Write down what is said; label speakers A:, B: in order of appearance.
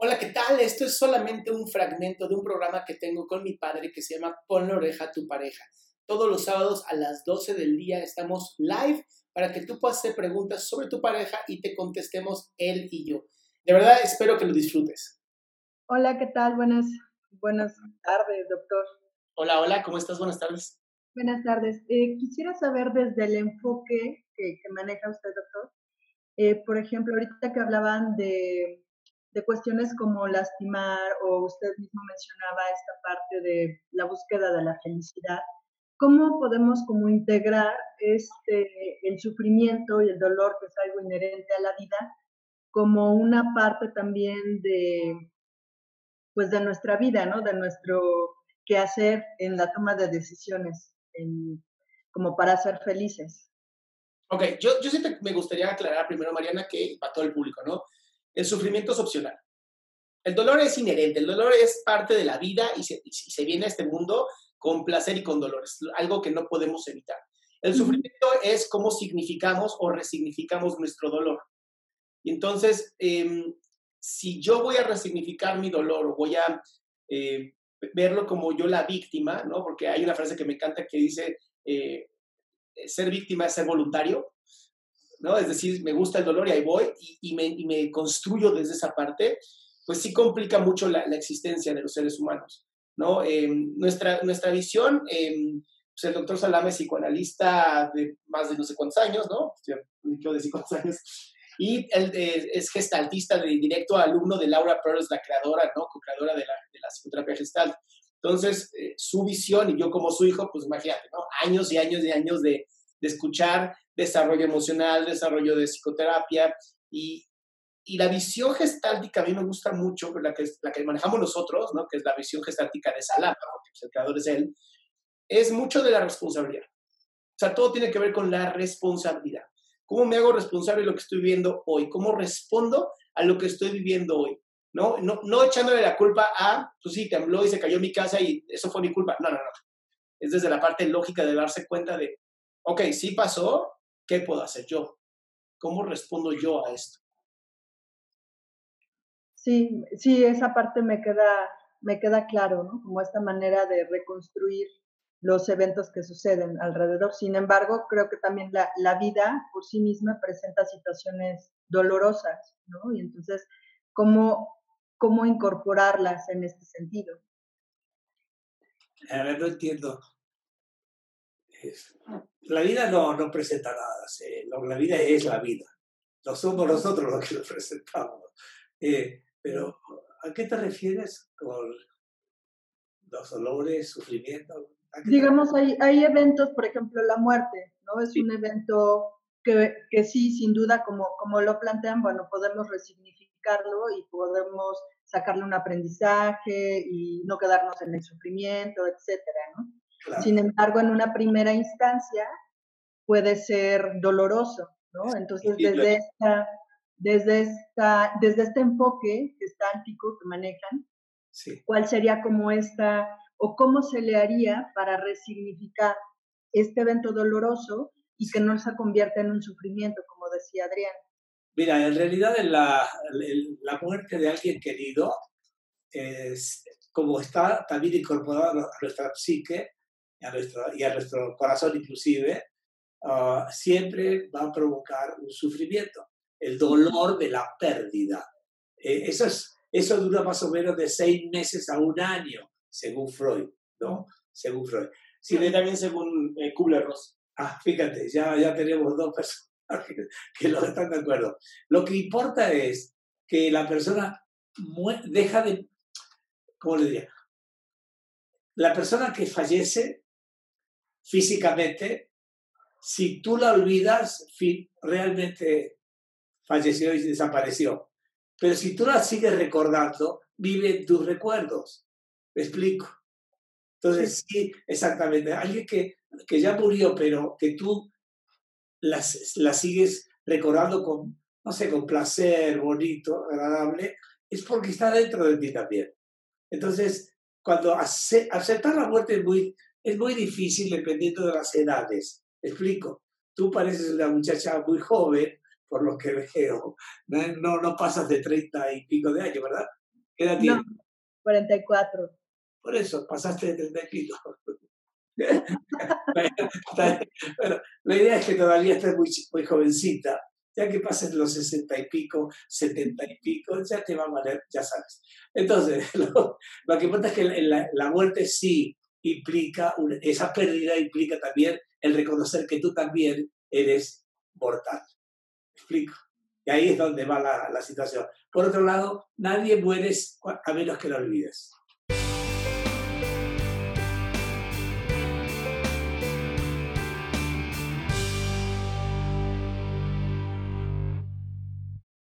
A: Hola, ¿qué tal? Esto es solamente un fragmento de un programa que tengo con mi padre que se llama Pon la oreja a tu pareja. Todos los sábados a las 12 del día estamos live para que tú puedas hacer preguntas sobre tu pareja y te contestemos él y yo. De verdad espero que lo disfrutes.
B: Hola, ¿qué tal? Buenas, buenas tardes, doctor.
A: Hola, hola, ¿cómo estás? Buenas tardes.
B: Buenas tardes. Eh, quisiera saber desde el enfoque que, maneja usted, doctor. Eh, por ejemplo, ahorita que hablaban de de cuestiones como lastimar o usted mismo mencionaba esta parte de la búsqueda de la felicidad, ¿cómo podemos como integrar este, el sufrimiento y el dolor que es algo inherente a la vida como una parte también de, pues de nuestra vida, ¿no? De nuestro quehacer en la toma de decisiones, como para ser felices.
A: Ok, yo, yo me gustaría aclarar primero, Mariana, que para todo el público, ¿no? El sufrimiento es opcional. El dolor es inherente, el dolor es parte de la vida y se, viene a este mundo con placer y con dolor, es algo que no podemos evitar. El sufrimiento es cómo significamos o resignificamos nuestro dolor. Y entonces, em, si yo voy a resignificar mi dolor o voy a eh, verlo como yo la víctima, ¿no? Porque hay una frase que me encanta que dice, eh, ser víctima es ser voluntario. ¿No? Es decir, me gusta el dolor y ahí voy y, me, construyo desde esa parte, pues sí complica mucho la, existencia de los seres humanos, ¿no? Em, nuestra, nuestra visión, em, pues el doctor Salame es psicoanalista de más de no sé cuántos años, ¿no? Yo de cuántos años. Y él eh, es gestaltista de directo alumno de Laura Perls, la creadora, ¿no? Co-creadora de la, de psicoterapia gestalt. Entonces, eh, su visión, y yo como su hijo, pues imagínate. Años y años y años de escuchar desarrollo emocional, desarrollo de psicoterapia y, y la visión gestáltica a mí me gusta mucho, la que, la que manejamos nosotros, ¿no? que es la visión gestáltica de Salama, porque pues, el creador es él, es mucho de la responsabilidad. O sea, todo tiene que ver con la responsabilidad. ¿Cómo me hago responsable de lo que estoy viviendo hoy? ¿Cómo respondo a lo que estoy viviendo hoy? ¿No? No, no echándole la culpa a, pues sí, tembló y se cayó mi casa y eso fue mi culpa. No, no, no. Es desde la parte lógica de darse cuenta de, ok, sí pasó, ¿qué puedo hacer yo? ¿Cómo respondo yo a esto?
B: Sí, sí, esa parte me queda, me queda claro, ¿no? Como esta manera de reconstruir los eventos que suceden alrededor. Sin embargo, creo que también la, la vida por sí misma presenta situaciones dolorosas, ¿no? Y entonces, ¿cómo, cómo incorporarlas en este sentido?
C: A ver, no entiendo la vida no, no presenta nada, la vida es la vida. No somos nosotros los que lo presentamos. Eh, pero, ¿a qué te refieres con los dolores, sufrimiento?
B: Digamos, hay, hay eventos, por ejemplo, la muerte, ¿no? Es un evento que, que, sí, sin duda, como, como lo plantean, bueno, podemos resignificarlo y podemos sacarle un aprendizaje y no quedarnos en el sufrimiento, etcétera, ¿no? Sin embargo, en una primera instancia puede ser doloroso, ¿no? Entonces, desde, esta, desde, esta, desde este enfoque gestáltico que manejan, ¿cuál sería como esta, o cómo se le haría para resignificar este evento doloroso y que no se convierta en un sufrimiento, como decía Adrián?
C: Mira, en realidad la, la muerte de alguien querido es como está también incorporada a nuestra psique, a nuestro, y a nuestro corazón inclusive, ah, siempre va a provocar un sufrimiento, el dolor de la pérdida. Eh, eso, es, eso dura más o menos de seis meses a un año, según Freud, ¿no? Según Freud.
A: Sí, también según eh, Kubler-Ross.
C: Ah, fíjate, ya, ya tenemos dos personas que, que lo están de acuerdo. Lo que importa es que la persona deja de, ¿cómo le diría? La persona que fallece físicamente, si tú la olvidas, realmente falleció y desapareció. Pero si tú la sigues recordando, vive tus recuerdos. ¿Me explico? Entonces, sí, exactamente. Alguien que, que ya murió, pero que tú la, la sigues recordando con, no sé, con placer, bonito, agradable, es porque está dentro de ti también. Entonces, cuando aceptar la muerte es muy, es muy difícil dependiendo de las edades. explico. Tú pareces una muchacha muy joven, por lo que veo. No, no pasas de 30 y pico de años, ¿verdad? ¿Qué edad tienes?
B: No, 44.
C: Por eso, pasaste de 30 y pico. bueno, la idea es que todavía estás muy, muy jovencita. Ya que pases los 60 y pico, 70 y pico, ya te va a valer, ya sabes. Entonces, lo, lo que importa es que la, la muerte sí implica, esa pérdida implica también el reconocer que tú también eres mortal. ¿Me explico? Y ahí es donde va la, la situación. Por otro lado, nadie muere a menos que lo olvides.